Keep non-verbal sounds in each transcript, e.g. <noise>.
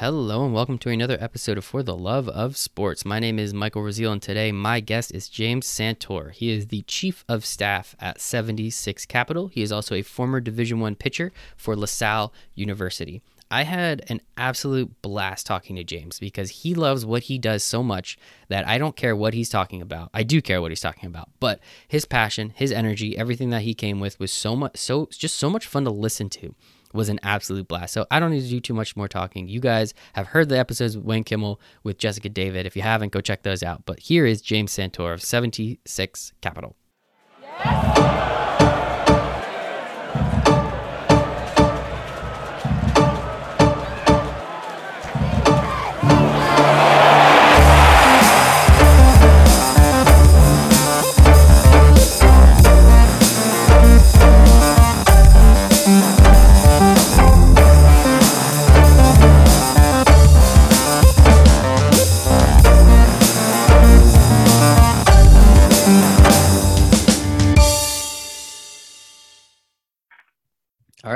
Hello and welcome to another episode of For the Love of Sports. My name is Michael Raziel and today my guest is James Santor. He is the chief of staff at 76 Capital. He is also a former Division 1 pitcher for LaSalle University. I had an absolute blast talking to James because he loves what he does so much that I don't care what he's talking about. I do care what he's talking about, but his passion, his energy, everything that he came with was so much so just so much fun to listen to was an absolute blast. So I don't need to do too much more talking. You guys have heard the episodes with Wayne Kimmel with Jessica David. If you haven't, go check those out. But here is James Santor of 76 Capital. Yes.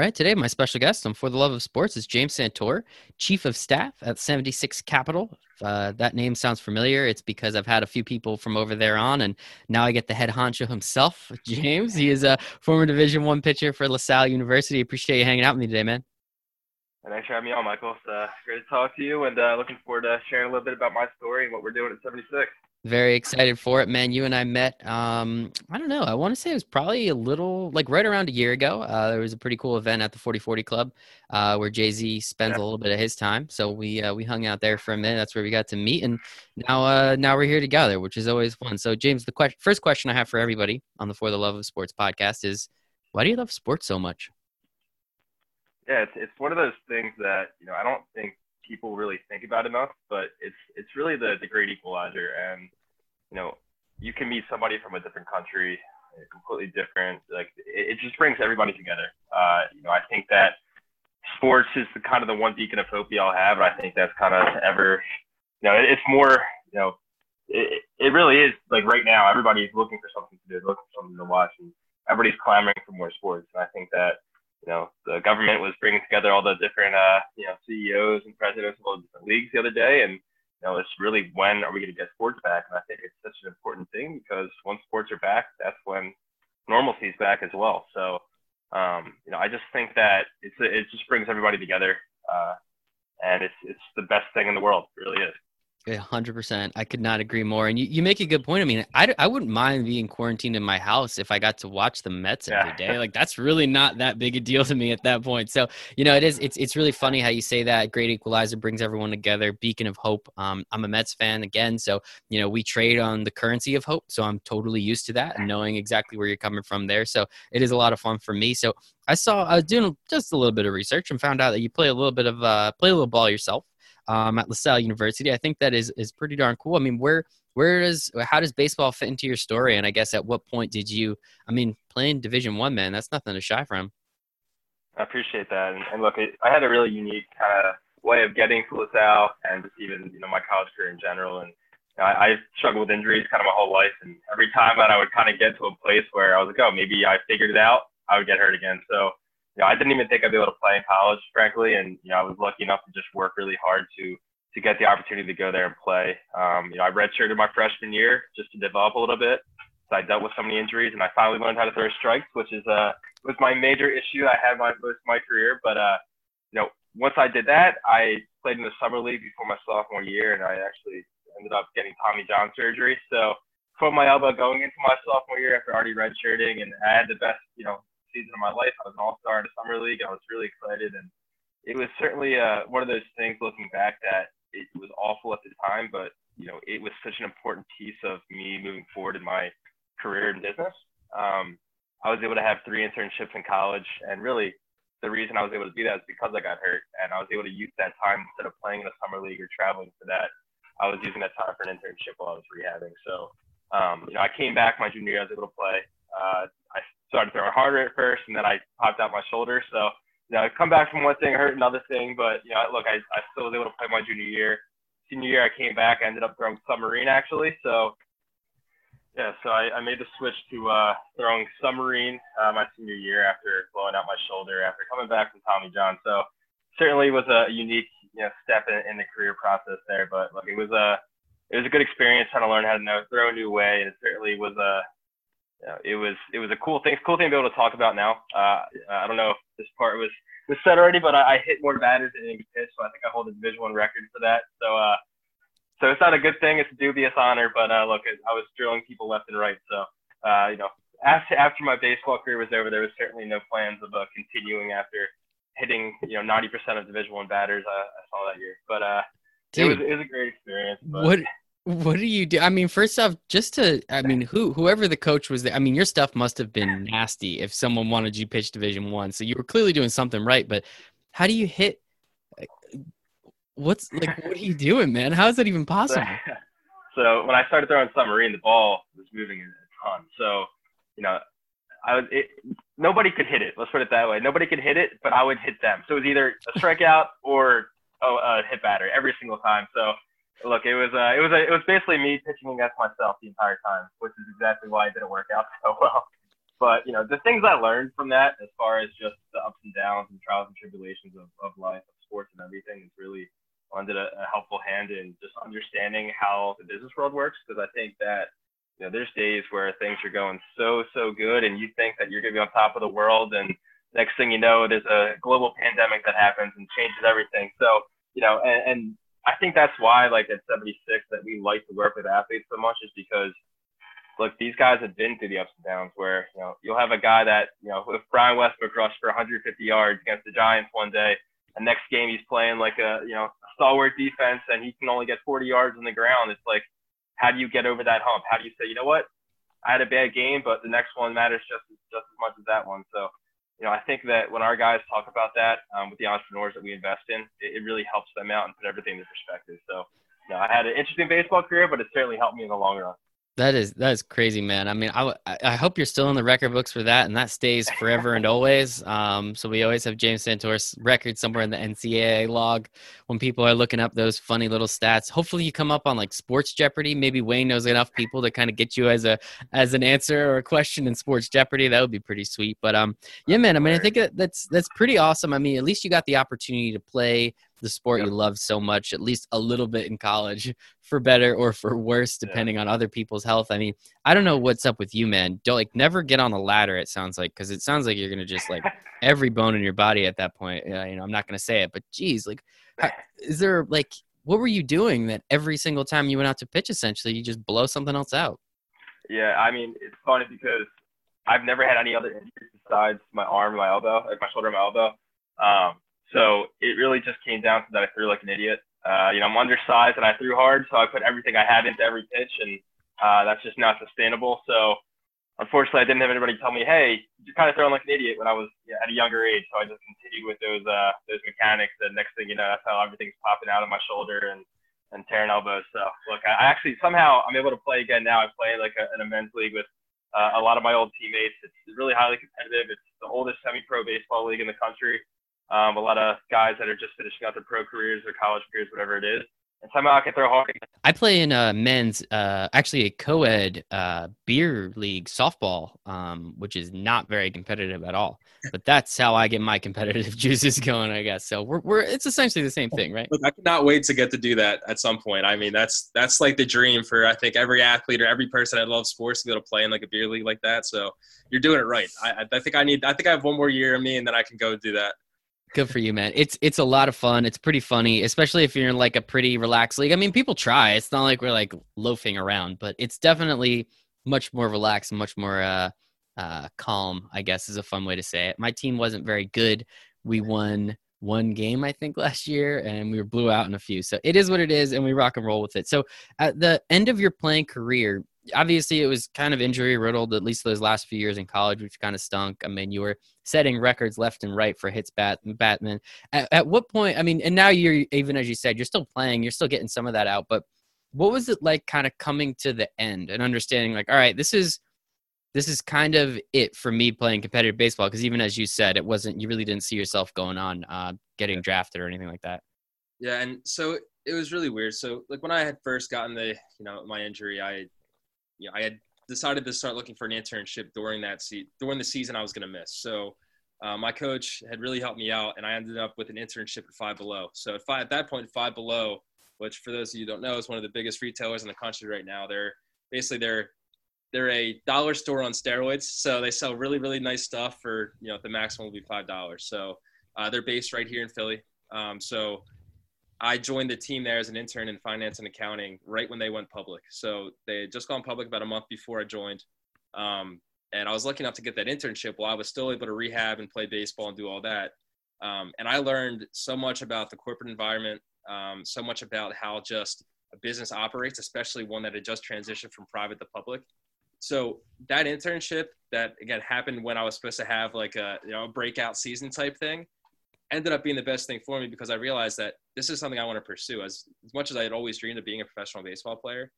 Right, today my special guest on For the Love of Sports is James Santor, Chief of Staff at 76 Capital. Uh, that name sounds familiar. It's because I've had a few people from over there on, and now I get the head honcho himself, <laughs> James. He is a former Division One pitcher for LaSalle University. Appreciate you hanging out with me today, man. Thanks for having me on, Michael. It's uh, great to talk to you, and uh, looking forward to sharing a little bit about my story and what we're doing at 76 very excited for it man. You and i met um i don't know. I want to say it was probably a little like right around a year ago. Uh, there was a pretty cool event at the 4040 club uh, where jay-z spends yeah. a little bit of his time. So we uh, we hung out there for a minute. That's where we got to meet. And now uh now we're here together which is always fun. So james the question first question i have for everybody on the for the love of sports podcast is why do you love sports so much yeah it's, it's one of those things that you know i don't think people really think about enough, but it's it's really the the great equalizer. And you know, you can meet somebody from a different country, completely different. Like it, it just brings everybody together. Uh, you know, I think that sports is the kind of the one beacon of hope we all have. And I think that's kind of ever, you know, it, it's more, you know, it, it really is like right now everybody's looking for something to do, looking for something to watch, and everybody's clamoring for more sports. And I think that you know, the government was bringing together all the different, uh, you know, CEOs and presidents of all the different leagues the other day, and you know, it's really when are we going to get sports back? And I think it's such an important thing because once sports are back, that's when normalcy is back as well. So, um, you know, I just think that it's it just brings everybody together, uh, and it's it's the best thing in the world. It really is. Yeah, hundred percent. I could not agree more. And you, you make a good point. I mean, I, I wouldn't mind being quarantined in my house if I got to watch the Mets every day. Like that's really not that big a deal to me at that point. So you know, it is. It's it's really funny how you say that. Great equalizer brings everyone together. Beacon of hope. Um, I'm a Mets fan again, so you know we trade on the currency of hope. So I'm totally used to that and knowing exactly where you're coming from there. So it is a lot of fun for me. So I saw I was doing just a little bit of research and found out that you play a little bit of uh, play a little ball yourself um, at LaSalle University. I think that is is pretty darn cool. I mean, where where does how does baseball fit into your story? And I guess at what point did you? I mean, playing Division One, man, that's nothing to shy from. I appreciate that, and, and look, it, I had a really unique kind of way of getting to LaSalle, and just even you know my college career in general. And you know, I, I struggled with injuries kind of my whole life, and every time that I would kind of get to a place where I was like, oh, maybe I figured it out, I would get hurt again. So you know, I didn't even think I'd be able to play in college, frankly. And, you know, I was lucky enough to just work really hard to, to get the opportunity to go there and play. Um, you know, I redshirted my freshman year just to develop a little bit. So I dealt with so many injuries and I finally learned how to throw strikes, which is, uh, was my major issue I had my, most my career. But, uh, you know, once I did that, I played in the summer league before my sophomore year and I actually ended up getting Tommy John surgery. So, put my elbow going into my sophomore year after already redshirting, and I had the best, you know, season of my life. I was an all star in a summer league. I was really excited, and it was certainly uh, one of those things looking back that it was awful at the time, but you know it was such an important piece of me moving forward in my career in business. Um, I was able to have three internships in college, and really the reason I was able to do that is because I got hurt, and I was able to use that time instead of playing in a summer league or traveling for that. I was using that time for an internship while I was rehabbing. So, um, you know, I came back my junior year. I was able to play. Uh, I started throwing harder at first, and then I popped out my shoulder. So, you know, I come back from one thing, hurt another thing. But, you know, look, I, I still was able to play my junior year. Senior year, I came back, I ended up throwing submarine actually. So, yeah, so I, I made the switch to uh, throwing submarine uh, my senior year after blowing out my shoulder after coming back from Tommy John. So, certainly was a unique you know, step in, the career process there. But like it was a it was a good experience trying to learn how to know, throw a new way, and it certainly was a it was it was a cool thing cool thing to be able to talk about now. Uh, I don't know if this part was was said already, but I, I hit more batters than any pitch, so I think I hold a Division One record for that. So uh, so it's not a good thing; it's a dubious honor. But uh, look, I was drilling people left and right, so uh, you know after after my baseball career was over, there was certainly no plans of uh, continuing after hitting you know 90% of Division One batters I, I, saw that year. But uh, Dude, it was it was a great experience. But... What what do you do? I mean, first off, just to I mean, who whoever the coach was there, I mean, your stuff must have been nasty if someone wanted you pitch Division One. So you were clearly doing something right. But how do you hit? What's like? What are you <laughs> doing, man? How is that even possible? <laughs> So when I started throwing submarine, the ball was moving in a ton. So you know, I was it, nobody could hit it. Let's put it that way. Nobody could hit it, but I would hit them. So it was either a strikeout or oh, a hit batter every single time. So look, it was uh, it was a, it was basically me pitching against myself the entire time, which is exactly why it didn't work out <laughs> so well. But you know, the things I learned from that, as far as just the ups and downs and trials and tribulations of, of life, of sports and everything, is really lended a, a helpful hand in just understanding how the business world works. Because I think that you know, there's days where things are going so, so good and you think that you're going to be on top of the world. And next thing you know, there's a global pandemic that happens and changes everything. So, you know, and, and I think that's why, like at 76, that we like to work with athletes so much is because, look, these guys have been through the ups and downs where, you know, you'll have a guy that, you know, if Brian Westbrook rushed for 150 yards against the Giants one day, and next game he's playing like a, you know, stalwart defense and he can only get 40 yards on the ground. It's like, how do you get over that hump? How do you say, you know what, I had a bad game, but the next one matters just just as much as that one. So, you know, I think that when our guys talk about that um, with the entrepreneurs that we invest in, it, it, really helps them out and put everything into perspective. So, you know, I had an interesting baseball career, but it certainly helped me in the long run. That is that is crazy, man. I mean, I, I hope you're still in the record books for that, and that stays forever and always. Um, so we always have James Santor's record somewhere in the NCAA log when people are looking up those funny little stats. Hopefully, you come up on like Sports Jeopardy. Maybe Wayne knows enough people to kind of get you as a as an answer or a question in Sports Jeopardy. That would be pretty sweet. But um, yeah, man. I mean, I think that's that's pretty awesome. I mean, at least you got the opportunity to play the sport yep. you love so much at least a little bit in college <laughs> for better or for worse depending yeah. on other people's health. I mean i don't know what's up with you man. Don't like never get on the ladder it sounds like because it sounds like you're gonna just like <laughs> every bone in your body at that point. Uh, you know i'm not gonna say it but geez like how, is there like what were you doing that every single time you went out to pitch essentially you just blow something else out? Yeah i mean it's funny because i've never had any other injuries besides my arm my elbow like my shoulder my elbow. Um, so it really just came down to that I threw like an idiot. Uh, you know, I'm undersized and I threw hard, so I put everything I had into every pitch, and uh, that's just not sustainable. So unfortunately, I didn't have anybody tell me, hey, you're kind of throwing like an idiot when I was yeah, at a younger age. So I just continued with those uh, those mechanics. And next thing you know, that's how everything's popping out of my shoulder and and tearing elbows. So look, I actually somehow I'm able to play again now. I play like a, in a men's league with uh, a lot of my old teammates. It's really highly competitive. It's the oldest semi-pro baseball league in the country um, a lot of guys that are just finishing out their pro careers or college careers, whatever it is. And somehow I can throw hard. I play in a men's, uh, actually a co-ed uh, beer league softball, um, which is not very competitive at all. But that's how I get my competitive <laughs> juices going, I guess. So we're, we're it's essentially the same thing, right? Look, I cannot wait to get to do that at some point. I mean, that's that's like the dream for I think every athlete or every person that loves sports to be able to play in like a beer league like that. So you're doing it right. I, I think I need. I think I have one more year in me, and then I can go do that. Good for you, man. It's it's a lot of fun. It's pretty funny, especially if you're in like a pretty relaxed league. I mean, people try. It's not like we're like loafing around, but it's definitely much more relaxed much more uh, uh, calm. I guess is a fun way to say it. My team wasn't very good. We won one game, I think, last year, and we were blew out in a few. So it is what it is, and we rock and roll with it. So at the end of your playing career, obviously it was kind of injury riddled at least those last few years in college which kind of stunk. I mean you were setting records left and right for hits bat batman. At, at what point i mean and now you're even as you said you're still playing you're still getting some of that out but what was it like kind of coming to the end and understanding like all right this is this is kind of it for me playing competitive baseball because even as you said it wasn't you really didn't see yourself going on uh, getting drafted or anything like that. Yeah and so it was really weird. So like when i had first gotten the you know my injury i you know, I had decided to start looking for an internship during that se- during the season I was going to miss. So uh, my coach had really helped me out, and I ended up with an internship at Five Below. So at, five, at that point, Five Below which for those of you don't know is one of the biggest retailers in the country right now. They're basically they're they're a dollar store on steroids. So they sell really really nice stuff for you know the maximum will be five dollars. So uh, they're based right here in Philly. Um, so I joined the team there as an intern in finance and accounting right when they went public. So they had just gone public about a month before I joined. Um, and I was lucky enough to get that internship while I was still able to rehab and play baseball and do all that. Um, and I learned so much about the corporate environment, um, so much about how just a business operates, especially one that had just transitioned from private to public. So that internship that again happened when I was supposed to have like a you know a breakout season type thing ended up being the best thing for me because I realized that this is something I want to pursue. As, as much as I had always dreamed of being a professional baseball player,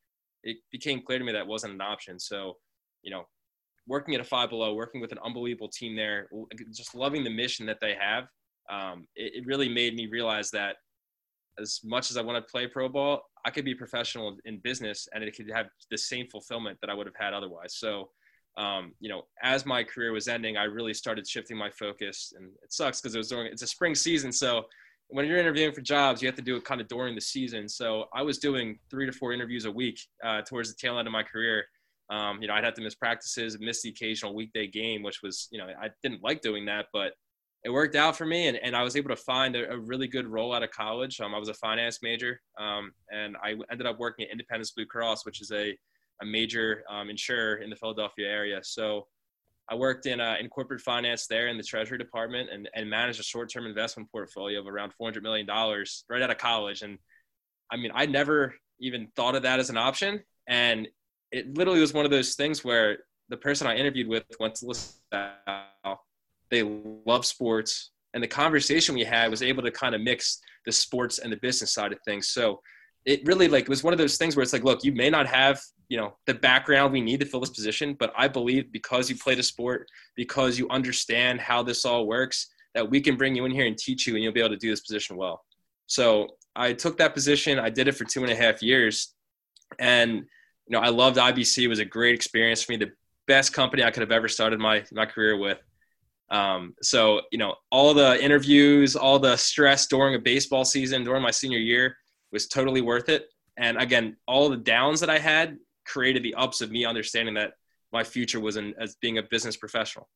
it became clear to me that wasn't an option. So, you know, working at a five below, working with an unbelievable team there, just loving the mission that they have, um, it, it, really made me realize that as much as I want to play pro ball, I could be professional in business and it could have the same fulfillment that I would have had otherwise. So, um, you know, as my career was ending, I really started shifting my focus. And it sucks because it was during it's a spring season, so when you're interviewing for jobs, you have to do it kind of during the season. So I was doing three to four interviews a week uh, towards the tail end of my career. Um, you know, I'd have to miss practices, miss the occasional weekday game, which was, you know, I didn't like doing that, but it worked out for me. And, and I was able to find a, a really good role out of college. Um, I was a finance major, um, and I ended up working at Independence Blue Cross, which is a a major um, insurer in the Philadelphia area. So I worked in, uh, in corporate finance there in the treasury department and, and managed a short-term investment portfolio of around $400 million right out of college. And I mean, I never even thought of that as an option. And it literally was one of those things where the person I interviewed with went to LaSalle. They love sports. And the conversation we had was able to kind of mix the sports and the business side of things. So it really like was one of those things where it's like, look, you may not have you know the background we need to fill this position, but I believe because you played a sport, because you understand how this all works, that we can bring you in here and teach you, and you'll be able to do this position well. So I took that position. I did it for two and a half years, and you know I loved IBC. It was a great experience for me. The best company I could have ever started my my career with. Um, so you know all the interviews, all the stress during a baseball season during my senior year was totally worth it. And again, all the downs that I had created the ups of me understanding that my future was in as being a business professional.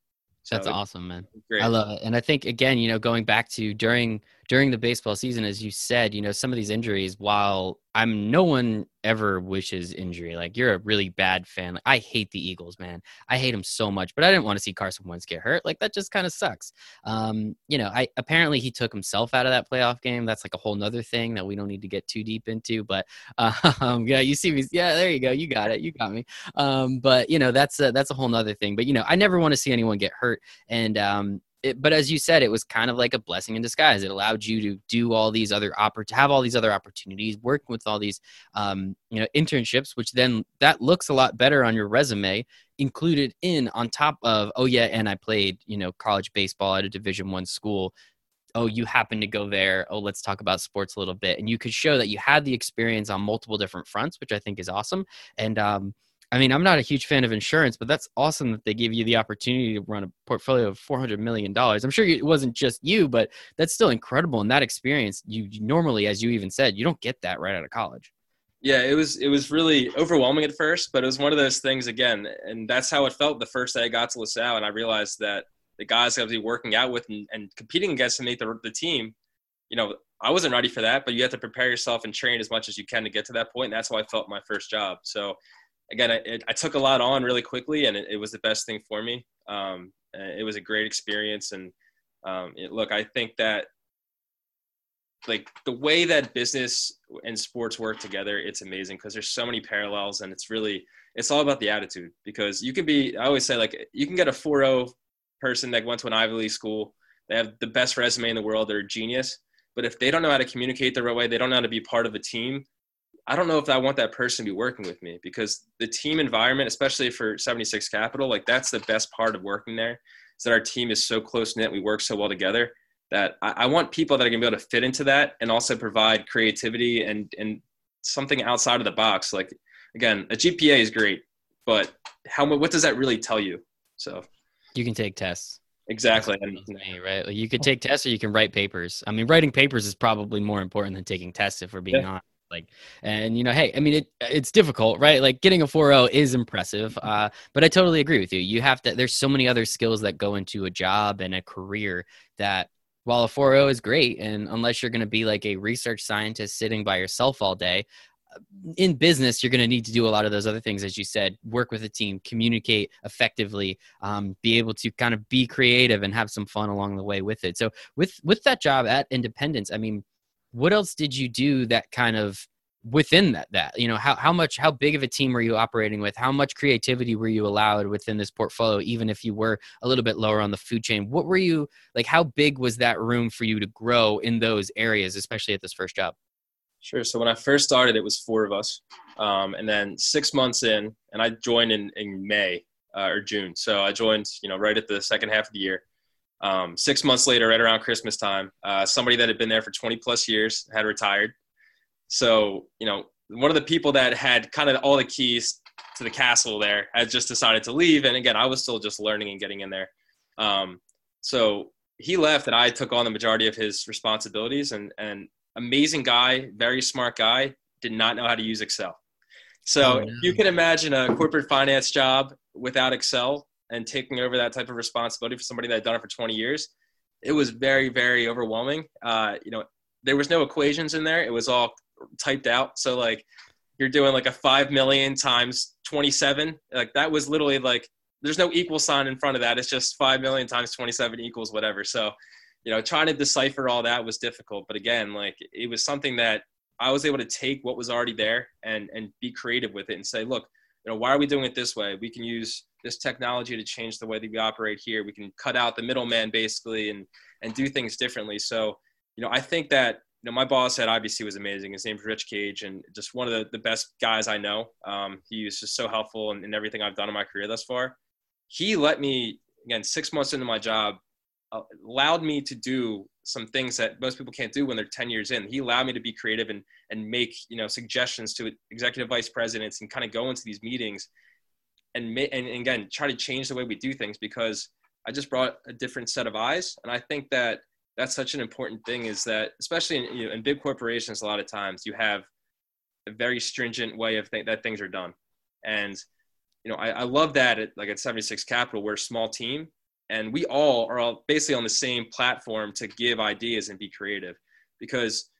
So That's awesome, man. Great. I love it. And I think again, you know, going back to during during the baseball season, as you said, you know, some of these injuries, while I'm no one ever wishes injury. Like you're a really bad fan. Like I hate the Eagles, man. I hate them so much, but I didn't want to see Carson Wentz get hurt. Like that just kind of sucks. Um, you know, I apparently he took himself out of that playoff game. That's like a whole nother thing that we don't need to get too deep into. But <laughs> um, yeah, you see me. Yeah, there you go. You got it. You got me. Um, but you know, that's a, that's a whole nother thing. But you know, I never want to see anyone get hurt. And um, it, but as you said, it was kind of like a blessing in disguise. It allowed you to do all these other oppor- have all these other opportunities, working with all these, um, you know, internships, which then that looks a lot better on your resume, included in on top of, oh yeah, and I played, you know, college baseball at a Division One school. Oh, you happen to go there. Oh, let's talk about sports a little bit, and you could show that you had the experience on multiple different fronts, which I think is awesome. And um, I mean, I'm not a huge fan of insurance, but that's awesome that they give you the opportunity to run a portfolio of 400 million dollars. I'm sure it wasn't just you, but that's still incredible. And that experience, you normally, as you even said, you don't get that right out of college. Yeah, it was it was really overwhelming at first, but it was one of those things again, and that's how it felt the first day I got to LaSalle, and I realized that the guys I was working out with and, and competing against to make the, the team, you know, I wasn't ready for that, but you have to prepare yourself and train as much as you can to get to that point. And that's how I felt my first job. So again, I, it, I took a lot on really quickly, and it, it was the best thing for me. Um, it was a great experience, and um, it, look, I think that like the way that business and sports work together, it's amazing because there's so many parallels, and it's really it's all about the attitude. Because you can be, I always say, like you can get a 4.0 person that went to an Ivy League school, they have the best resume in the world, they're a genius. But if they don't know how to communicate the right way, they don't know how to be part of a team, I don't know if I want that person to be working with me because the team environment, especially for 76 Capital, like that's the best part of working there. Is that our team is so close knit, we work so well together that I, I want people that are gonna be able to fit into that and also provide creativity and and something outside of the box. Like again, a GPA is great, but how what does that really tell you? So you can take tests. Exactly. Me, right. Like you could take tests or you can write papers. I mean, writing papers is probably more important than taking tests if we're being yeah. honest. Like, and you know, hey, I mean, it it's difficult, right? Like getting a 4.0 is impressive, uh, but I totally agree with you. You have to. There's so many other skills that go into a job and a career that while a 4.0 is great, and unless you're going to be like a research scientist sitting by yourself all day, uh, in business, you're going to need to do a lot of those other things, as you said, work with a team, communicate effectively, um, be able to kind of be creative and have some fun along the way with it. So with with that job at Independence, I mean what else did you do that kind of within that that you know how, how much how big of a team were you operating with? How much creativity were you allowed within this portfolio even if you were a little bit lower on the food chain? What were you like how big was that room for you to grow in those areas especially at this first job? Sure. So when i first started it was four of us. Um, and then six months in and i joined in, in may uh, or june. So i joined you know right at the second half of the year um, six months later, right around Christmas time, uh, somebody that had been there for 20 plus years had retired. So, you know, one of the people that had kind of all the keys to the castle there had just decided to leave. And again, I was still just learning and getting in there. Um, so he left and I took on the majority of his responsibilities and, and amazing guy, very smart guy, did not know how to use Excel. So oh, no. you can imagine a corporate finance job without Excel and taking over that type of responsibility for somebody that had done it for 20 years, it was very, very overwhelming. Uh, you know, there was no equations in there. It was all typed out. So like you're doing like a 5 million times 27. Like that was literally like, there's no equal sign in front of that. It's just 5 million times 27 equals whatever. So, you know, trying to decipher all that was difficult. But again, like it was something that I was able to take what was already there and, and be creative with it and say, look, you know, why are we doing it this way? We can use this technology to change the way that we operate here. We can cut out the middleman basically and and do things differently. So, you know, I think that you know my boss at IBC was amazing. His name's Rich Cage, and just one of the, the best guys I know. Um, he was just so helpful in, in everything I've done in my career thus far. He let me again six months into my job uh, allowed me to do some things that most people can't do when they're 10 years in. He allowed me to be creative and and make you know suggestions to executive vice presidents and kind of go into these meetings and, and again try to change the way we do things because I just brought a different set of eyes, and I think that that's such an important thing. Is that especially in, you know, in big corporations, a lot of times you have a very stringent way of th- that things are done, and you know I, I love that at like at 76 Capital, we're a small team, and we all are all basically on the same platform to give ideas and be creative, because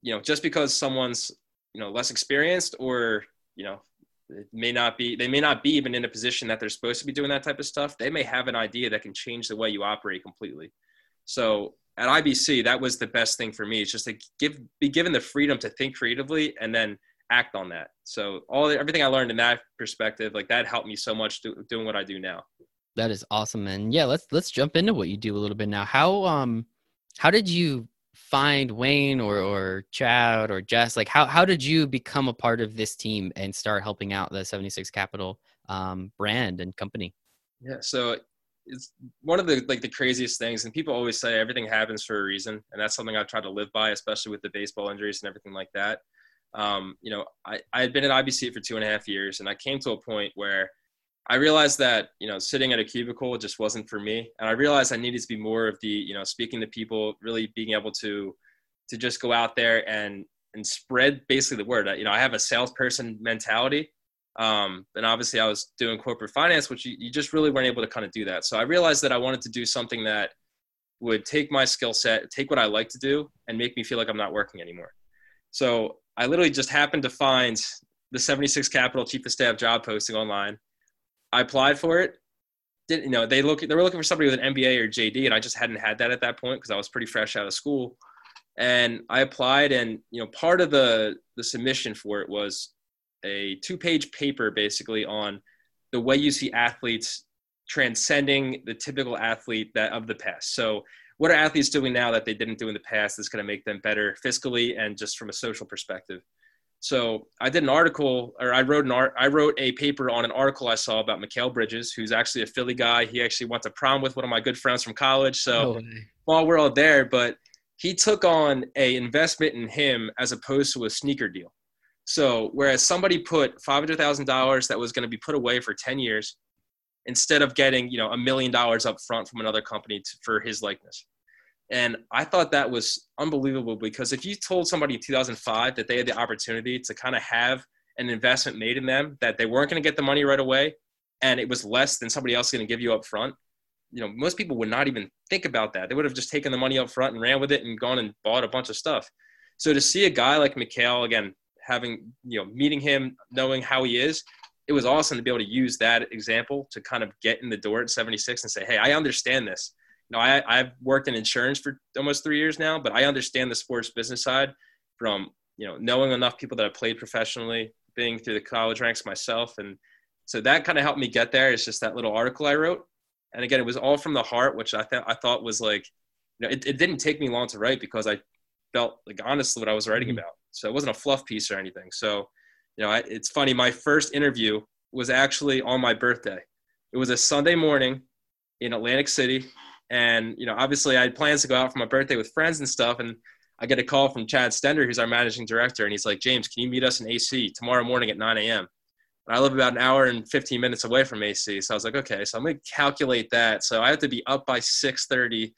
you know just because someone's you know less experienced or you know it may not be they may not be even in a position that they're supposed to be doing that type of stuff. They may have an idea that can change the way you operate completely. So at ibc that was the best thing for me. It's just to give be given the freedom to think creatively and then act on that. So all everything i learned in that perspective like that helped me so much do, doing what i do now. That is awesome and yeah let's let's jump into what you do a little bit now. How um how did you find Wayne or or Chad or Jess? Like how how did you become a part of this team and start helping out the 76 Capital um, brand and company? Yeah, so it's one of the like the craziest things, and people always say everything happens for a reason, and that's something I try to live by, especially with the baseball injuries and everything like that. Um, you know, I, I had been at IBC for two and a half years, and I came to a point where I realized that you know sitting at a cubicle just wasn't for me, and I realized I needed to be more of the you know speaking to people, really being able to to just go out there and and spread basically the word. You know, I have a salesperson mentality, um, and obviously I was doing corporate finance, which you, you just really weren't able to kind of do that. So I realized that I wanted to do something that would take my skill set, take what I like to do, and make me feel like I'm not working anymore. So I literally just happened to find the 76 Capital Chief of Staff job posting online I applied for it. Didn't you know they look they were looking for somebody with an MBA or JD, and I just hadn't had that at that point because I was pretty fresh out of school. And I applied, and you know part of the the submission for it was a two page paper basically on the way you see athletes transcending the typical athlete that of the past. So what are athletes doing now that they didn't do in the past that's going to make them better fiscally and just from a social perspective? So I did an article, or I wrote an art, I wrote a paper on an article I saw about Mikal Bridges, who's actually a Philly guy. He actually went to prom with one of my good friends from college. So while we're all there, but he took on a investment in him as opposed to a sneaker deal. So whereas somebody put five hundred thousand dollars that was going to be put away for ten years, instead of getting you know a million dollars up front from another company to, for his likeness. And I thought that was unbelievable because if you told somebody in 2005 that they had the opportunity to kind of have an investment made in them, that they weren't going to get the money right away, and it was less than somebody else going to give you up front, you know, most people would not even think about that. They would have just taken the money up front and ran with it and gone and bought a bunch of stuff. So to see a guy like Mikal, again, having, you know, meeting him, knowing how he is, it was awesome to be able to use that example to kind of get in the door at 76 and say, hey, I understand this. You know, I, I've worked in insurance for almost three years now, but I understand the sports business side from, you know, knowing enough people that have played professionally, being through the college ranks myself. And so that kind of helped me get there. It's just that little article I wrote. And again, it was all from the heart, which I, th- I thought was like, you know, it, it didn't take me long to write because I felt like honestly what I was writing mm-hmm. about. So it wasn't a fluff piece or anything. So, you know, I, it's funny. My first interview was actually on my birthday. It was a Sunday morning in Atlantic City. And, you know, obviously I had plans to go out for my birthday with friends and stuff. And I get a call from Chad Stender, who's our managing director. And he's like, James, can you meet us in AC tomorrow morning at 9 a.m.? And I live about an hour and 15 minutes away from AC. So I was like, okay, so I'm going to calculate that. So I have to be up by 6:30.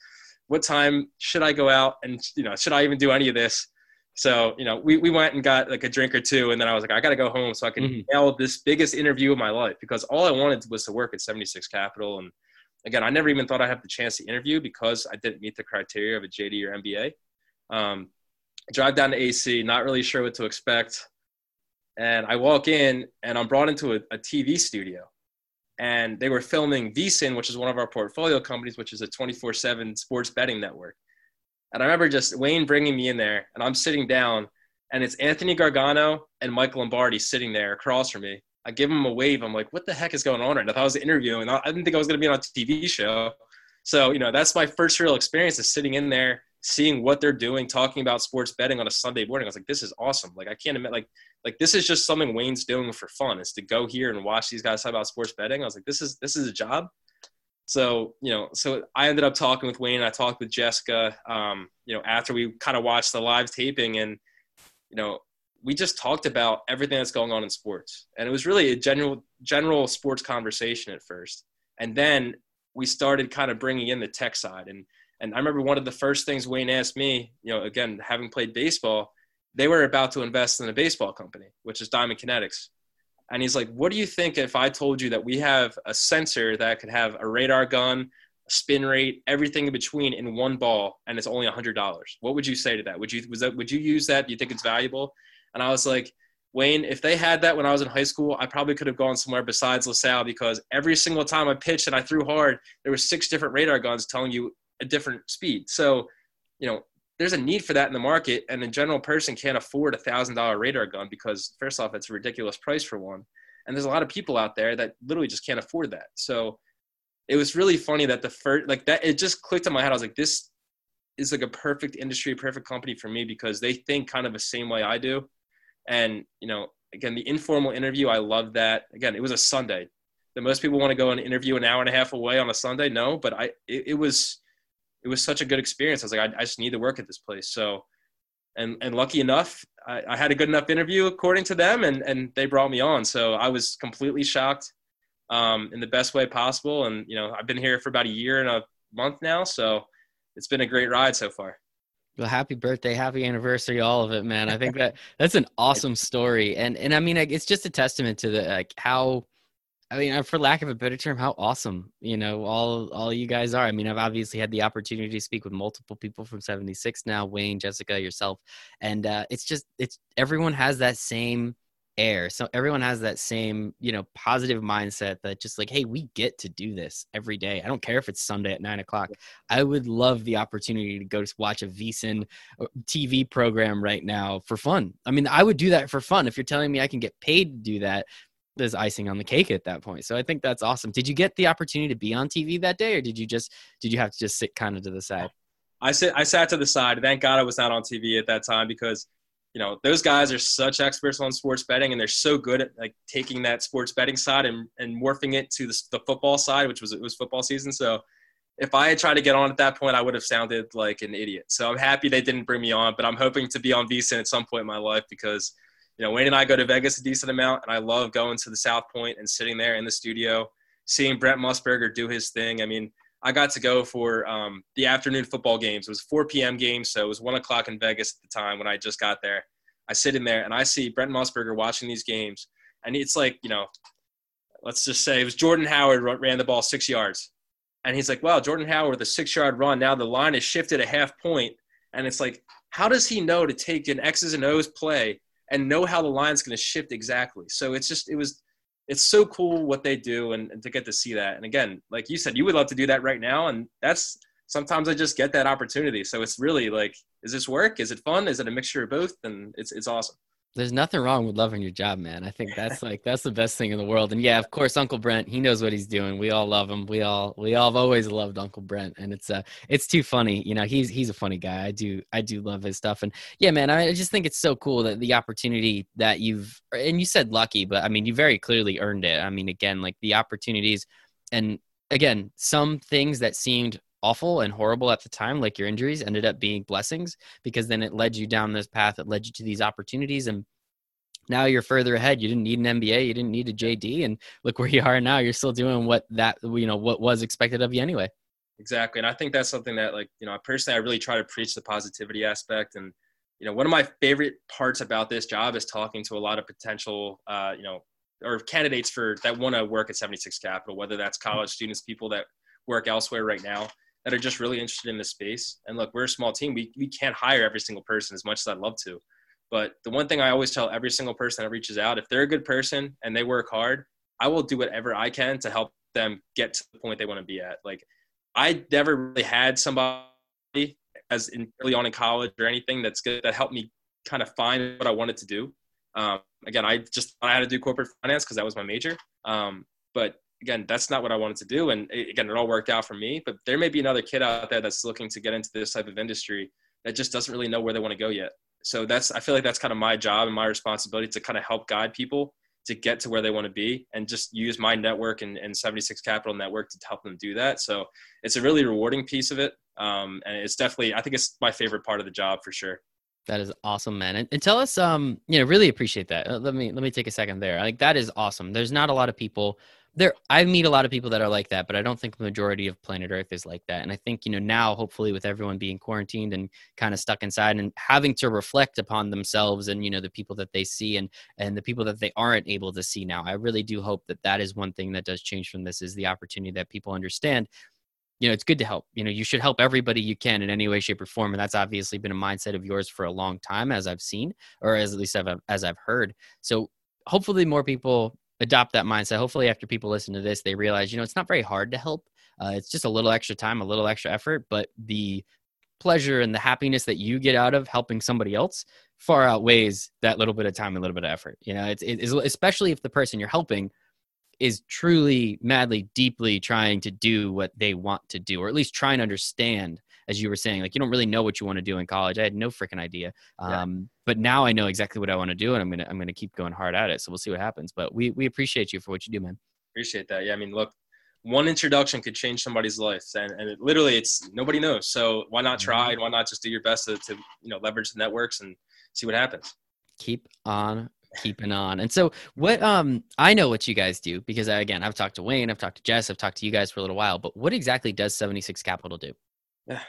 What time should I go out? And, you know, should I even do any of this? So, you know, we, we went and got like a drink or two. And then I was like, I got to go home so I can mm-hmm. nail this biggest interview of my life because all I wanted was to work at 76 Capital. And again, I never even thought I'd have the chance to interview because I didn't meet the criteria of a JD or MBA. Um, drive down to AC, not really sure what to expect and I walk in and I'm brought into a, a TV studio and they were filming VSiN, which is one of our portfolio companies, which is a 24 7 sports betting network. And I remember just Wayne bringing me in there and I'm sitting down and it's Anthony Gargano and Mike Lombardi sitting there across from me. I give him a wave. I'm like, what the heck is going on right now? I was interviewing. I didn't think I was going to be on a TV show. So, you know, that's my first real experience is sitting in there, seeing what they're doing, talking about sports betting on a Sunday morning. I was like, this is awesome. Like, I can't admit, like, like this is just something Wayne's doing for fun is to go here and watch these guys talk about sports betting. I was like, this is this is a job. So you know, so I ended up talking with Wayne. I talked with Jessica. Um, you know, after we kind of watched the live taping, and you know, we just talked about everything that's going on in sports, and it was really a general general sports conversation at first, and then we started kind of bringing in the tech side and. And I remember one of the first things Wayne asked me, you know, again, having played baseball, they were about to invest in a baseball company, which is Diamond Kinetics. And he's like, What do you think if I told you that we have a sensor that could have a radar gun, a spin rate, everything in between in one ball, and it's only $100? What would you say to that? Would you, was that, would you use that? Do you think it's valuable? And I was like, Wayne, if they had that when I was in high school, I probably could have gone somewhere besides LaSalle because every single time I pitched and I threw hard, there were six different radar guns telling you a different speed. So, you know, there's a need for that in the market, and a general person can't afford a thousand dollar radar gun because first off, it's a ridiculous price for one, and there's a lot of people out there that literally just can't afford that. So it was really funny that the first like that it just clicked in my head. I was like, this is like a perfect industry, perfect company for me because they think kind of the same way I do, and you know, again, the informal interview, I love that. Again, it was a Sunday. That most people want to go and interview an hour and a half away on a Sunday. No, but I it, it was it was such a good experience. I was like, I, I just need to work at this place. So, and and lucky enough, I, I, had a good enough interview according to them, and and they brought me on. So I was completely shocked, um, in the best way possible. And you know, I've been here for about a year and a month now, so it's been a great ride so far. Well, happy birthday, happy anniversary, all of it, man. I think <laughs> that that's an awesome story, and and I mean, it's just a testament to the like how I mean, uh, for lack of a better term, how awesome you know all all you guys are. I mean, I've obviously had the opportunity to speak with multiple people from '76 now, Wayne, Jessica, yourself, and uh, it's just it's everyone has that same air. So everyone has that same you know positive mindset that just like, hey, we get to do this every day. I don't care if it's Sunday at nine o'clock. I would love the opportunity to go to watch a VSiN uh, TV program right now for fun. I mean, I would do that for fun. If you're telling me I can get paid to do that, there's icing on the cake at that point. So I think that's awesome. Did you get the opportunity to be on TV that day, or did you just did you have to just sit kind of to the side? I sit I sat to the side. Thank God I was not on TV at that time because you know those guys are such experts on sports betting and they're so good at like taking that sports betting side and, and morphing it to the, the football side, which was it was football season. So if I had tried to get on at that point, I would have sounded like an idiot. So I'm happy they didn't bring me on, but I'm hoping to be on VSiN at some point in my life because you know, Wayne and I go to Vegas a decent amount, and I love going to the South Point and sitting there in the studio, seeing Brent Musburger do his thing. I mean, I got to go for um, the afternoon football games. It was 4 p.m. games, so it was one o'clock in Vegas at the time when I just got there. I sit in there and I see Brent Musburger watching these games, and it's like you know, let's just say it was Jordan Howard ran the ball six yards, and he's like, "Wow, Jordan Howard the six-yard run. Now the line is shifted a half point, and it's like, how does he know to take an X's and O's play and know how the line's going to shift exactly?" So it's just it was it's so cool what they do and, and, to get to see that. And again, like you said, you would love to do that right now. And that's sometimes I just get that opportunity. So it's really like, is this work? Is it fun? Is it a mixture of both? And it's, it's awesome there's nothing wrong with loving your job, man. I think that's like that's the best thing in the world. And yeah, of course, Uncle Brent, he knows what he's doing. We all love him. We all we all have always loved Uncle Brent, and it's uh it's too funny. You know, he's he's a funny guy. I do I do love his stuff, and yeah, man, I just think it's so cool that the opportunity that you've and you said lucky, but I mean, you very clearly earned it. I mean, again, like the opportunities, and again, some things that seemed awful and horrible at the time, like your injuries, ended up being blessings because then it led you down this path that led you to these opportunities. And now you're further ahead. You didn't need an MBA, you didn't need a JD, and look where you are now. You're still doing what that you know what was expected of you anyway. Exactly, and I think that's something that like you know personally I really try to preach the positivity aspect and you know one of my favorite parts about this job is talking to a lot of potential uh, you know or candidates for that want to work at 76 capital whether that's college students people that work elsewhere right now that are just really interested in this space. And look, we're a small team. We, we can't hire every single person as much as I'd love to. But the one thing I always tell every single person that reaches out, if they're a good person and they work hard, I will do whatever I can to help them get to the point they want to be at. Like I never really had somebody as in early on in college or anything that's good that helped me kind of find what I wanted to do. Um, again, I just I had to do corporate finance because that was my major. Um, but again, that's not what I wanted to do. And again, it all worked out for me. But there may be another kid out there that's looking to get into this type of industry that just doesn't really know where they want to go yet. So that's I feel like that's kind of my job and my responsibility to kind of help guide people to get to where they want to be and just use my network and, and 76 Capital Network to help them do that. So it's a really rewarding piece of it. Um, and it's definitely, I think it's my favorite part of the job for sure. That is awesome, man. And, and, tell us, um, you know, really appreciate that. Uh, let me let me take a second there. Like that is awesome. There's not a lot of people there i meet a lot of people that are like that but i don't think the majority of planet earth is like that. And i think you know now hopefully with everyone being quarantined and kind of stuck inside and having to reflect upon themselves and you know the people that they see and and the people that they aren't able to see now i really do hope that that is one thing that does change from this is the opportunity that people understand. You know it's good to help. You know you should help everybody you can in any way shape or form and that's obviously been a mindset of yours for a long time as i've seen or as at least I've, as i've heard. So hopefully more people adopt that mindset. Hopefully, after people listen to this, they realize, you know, it's not very hard to help. Uh, it's just a little extra time, a little extra effort, but the pleasure and the happiness that you get out of helping somebody else far outweighs that little bit of time and a little bit of effort. You know, it's, it's especially if the person you're helping is truly, madly, deeply trying to do what they want to do, or at least try and understand as you were saying, like you don't really know what you want to do in college. I had no freaking idea. Um, yeah. But now I know exactly what I want to do, and I'm gonna I'm gonna keep going hard at it. So we'll see what happens. But we we appreciate you for what you do, man. Appreciate that. Yeah, I mean, look, one introduction could change somebody's life, and and it, literally, it's nobody knows. So why not try? And why not just do your best to, to you know leverage the networks and see what happens. Keep on keeping on. And so what um I know what you guys do because I, again, I've talked to Wayne, I've talked to Jess, I've talked to you guys for a little while, but what exactly does 76 Capital do?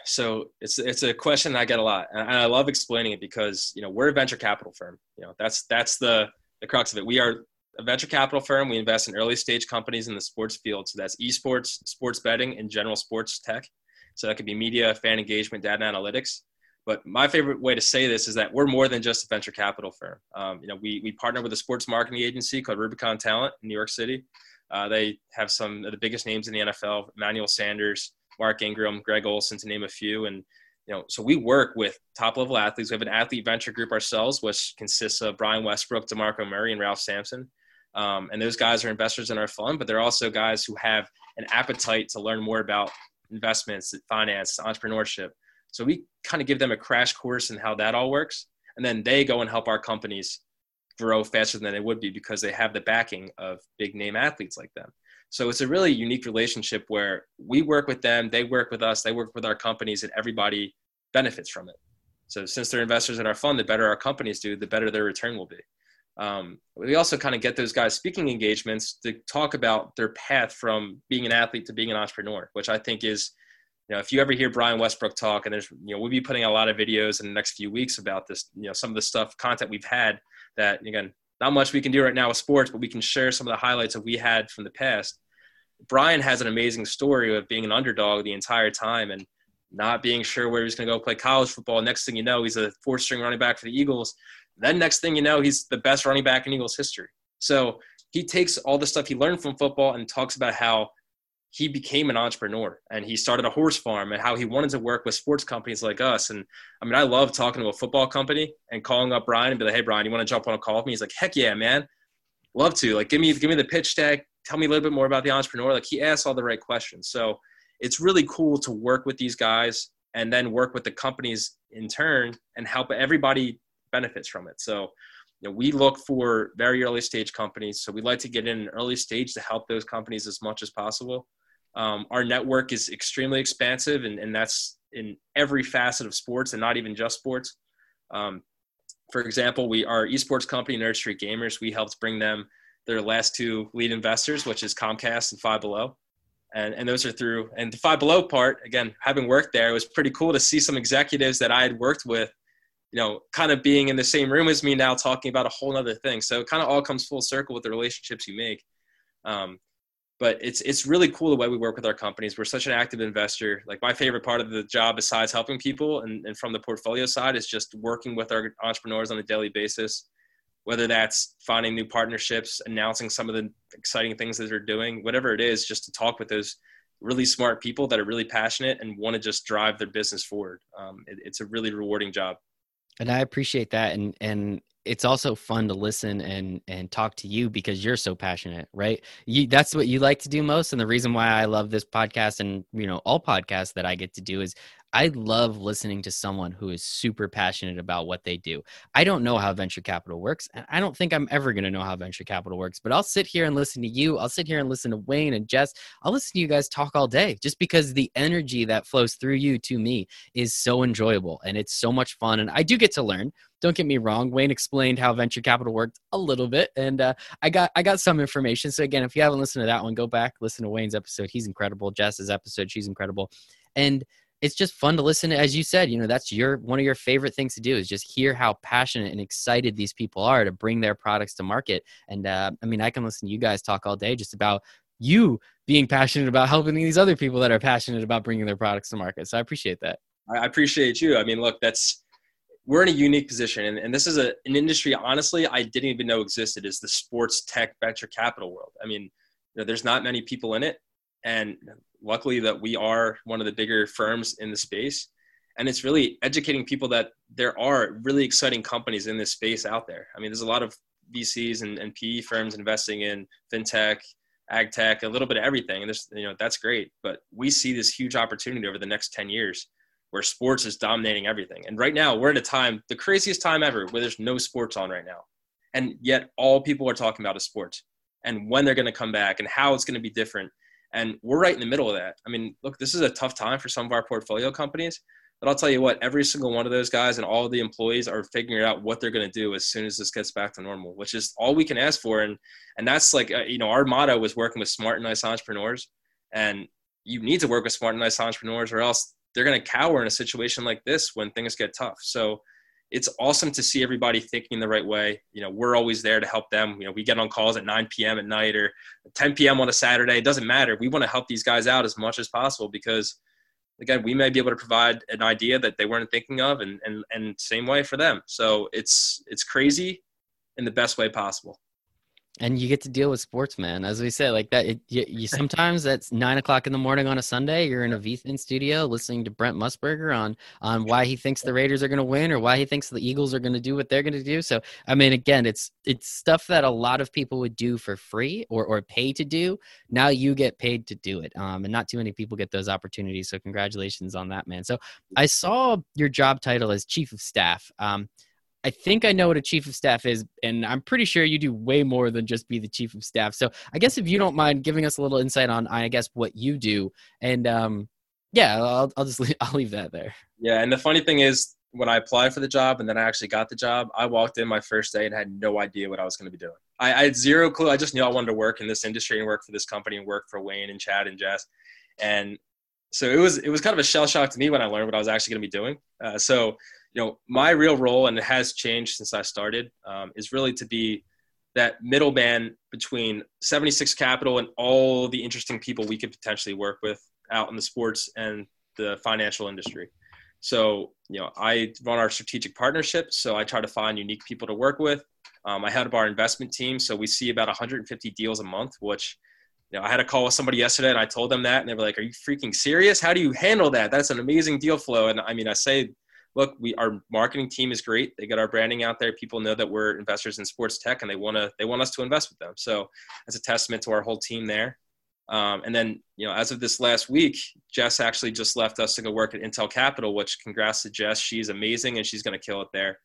So it's it's a question I get a lot, and I love explaining it because you know we're a venture capital firm. You know that's that's the the crux of it. We are a venture capital firm. We invest in early stage companies in the sports field. So that's esports, sports betting, and general sports tech. So that could be media, fan engagement, data analytics. But my favorite way to say this is that we're more than just a venture capital firm. Um, you know, we we partner with a sports marketing agency called Rubicon Talent in New York City. Uh, they have some of the biggest names in the NFL: Emmanuel Sanders, Mark Ingram, Greg Olsen, to name a few. And you know, so we work with top level athletes. We have an athlete venture group ourselves, which consists of Brian Westbrook, DeMarco Murray, and Ralph Sampson. Um, and those guys are investors in our fund, but they're also guys who have an appetite to learn more about investments, finance, entrepreneurship. So we kind of give them a crash course in how that all works. And then they go and help our companies grow faster than they would be because they have the backing of big name athletes like them. So it's a really unique relationship where we work with them, they work with us, they work with our companies, and everybody benefits from it. So since they're investors in our fund, the better our companies do, the better their return will be. Um, we also kind of get those guys speaking engagements to talk about their path from being an athlete to being an entrepreneur, which I think is, you know, if you ever hear Brian Westbrook talk, and there's, you know, we'll be putting a lot of videos in the next few weeks about this, you know, some of the stuff, content we've had that, again, not much we can do right now with sports, but we can share some of the highlights that we had from the past. Brian has an amazing story of being an underdog the entire time and not being sure where he's going to go play college football. Next thing you know, he's a four string running back for the Eagles. Then next thing you know, he's the best running back in Eagles history. So he takes all the stuff he learned from football and talks about how he became an entrepreneur and he started a horse farm and how he wanted to work with sports companies like us. And I mean, I love talking to a football company and calling up Brian and be like, "Hey, Brian, you want to jump on a call with me?" He's like, "Heck yeah, man, love to. Like, give me give me the pitch deck. Tell me a little bit more about the entrepreneur." Like, he asks all the right questions. So it's really cool to work with these guys and then work with the companies in turn and help everybody benefits from it. So, you know, we look for very early stage companies. So we like to get in an early stage to help those companies as much as possible. Um, our network is extremely expansive, and, and that's in every facet of sports and not even just sports. Um, for example, we our esports company, Nerd Street Gamers, we helped bring them their last two lead investors, which is Comcast and Five Below. And, and those are through and the Five Below part, again, having worked there, it was pretty cool to see some executives that I had worked with you know, kind of being in the same room as me now talking about a whole other thing. So it kind of all comes full circle with the relationships you make. Um, but it's it's really cool the way we work with our companies. We're such an active investor. Like my favorite part of the job, besides helping people and, and from the portfolio side, is just working with our entrepreneurs on a daily basis. Whether that's finding new partnerships, announcing some of the exciting things that they're doing, whatever it is, just to talk with those really smart people that are really passionate and want to just drive their business forward. Um, it, it's a really rewarding job and i appreciate that and and it's also fun to listen and and talk to you because you're so passionate right? You that's what you like to do most and the reason why i love this podcast and you know all podcasts that i get to do is I love listening to someone who is super passionate about what they do. I don't know how venture capital works, and I don't think I'm ever going to know how venture capital works, but I'll sit here and listen to you. I'll sit here and listen to Wayne and Jess. I'll listen to you guys talk all day just because the energy that flows through you to me is so enjoyable and it's so much fun. And I do get to learn. Don't get me wrong. Wayne explained how venture capital worked a little bit, and uh, I got I got some information. So again, if you haven't listened to that one, go back listen to Wayne's episode. He's incredible. Jess's episode, she's incredible, and it's just fun to listen to as you said you know that's your one of your favorite things to do is just hear how passionate and excited these people are to bring their products to market. And uh, i mean i can listen to you guys talk all day just about you being passionate about helping these other people that are passionate about bringing their products to market. So i appreciate that. I appreciate you. I mean look that's we're in a unique position and, and this is a, an industry honestly i didn't even know existed is the sports tech venture capital world. I mean you know, there's not many people in it and luckily that we are one of the bigger firms in the space. And it's really educating people that there are really exciting companies in this space out there. I mean there's a lot of vcs and, and pe firms investing in fintech ag tech a little bit of everything. And this you know that's great. But we see this huge opportunity over the next 10 years where sports is dominating everything. And right now we're at a time the craziest time ever where there's no sports on right now. And yet all people are talking about is sports and when they're going to come back and how it's going to be different and we're right in the middle of that. I mean, look, this is a tough time for some of our portfolio companies, but I'll tell you what, every single one of those guys and all the employees are figuring out what they're going to do as soon as this gets back to normal, which is all we can ask for. And and that's like uh, you know our motto was working with smart and nice entrepreneurs, and you need to work with smart and nice entrepreneurs, or else they're going to cower in a situation like this when things get tough. So it's awesome to see everybody thinking the right way. You know, we're always there to help them. You know, we get on calls at 9 p.m. at night or 10 p.m. on a Saturday. It doesn't matter. We want to help these guys out as much as possible because, again, we may be able to provide an idea that they weren't thinking of, and and and same way for them. So it's it's crazy in the best way possible and you get to deal with sports, man. As we said, like that, it, you, you, <laughs> sometimes that's nine o'clock in the morning on a Sunday. You're in a VSiN studio listening to Brent Musburger on on why he thinks the Raiders are going to win or why he thinks the Eagles are going to do what they're going to do. So, I mean, again, it's it's stuff that a lot of people would do for free or or pay to do. Now you get paid to do it, um, and not too many people get those opportunities. So, congratulations on that, man. So, I saw your job title as chief of staff. Um, I think I know what a chief of staff is, and I'm pretty sure you do way more than just be the chief of staff. So I guess if you don't mind giving us a little insight on, I guess what you do, and um, yeah, I'll, I'll just leave, <laughs> I'll leave that there. Yeah, and the funny thing is, when I applied for the job and then I actually got the job, I walked in my first day and had no idea what I was going to be doing. I, I, had zero clue. I just knew I wanted to work in this industry and work for this company and work for Wayne and Chad and Jess. And so it was it was kind of a shell shock to me when I learned what I was actually going to be doing. Uh, so you know, my real role and it has changed since I started um, is really to be that middleman between 76 Capital and all the interesting people we could potentially work with out in the sports and the financial industry. So, you know, I run our strategic partnerships. So I try to find unique people to work with. Um, I head up our investment team. So we see about 150 deals a month, which, you know, I had a call with somebody yesterday and I told them that and they were like, are you freaking serious? How do you handle that? That's an amazing deal flow. And I mean, I say, look, we, our marketing team is great. They get our branding out there. People know that we're investors in sports tech and they want to, they want us to invest with them. So that's a testament to our whole team there. Um, and then, you know, as of this last week, Jess actually just left us to go work at Intel Capital, which congrats to Jess. She's amazing and she's going to kill it there.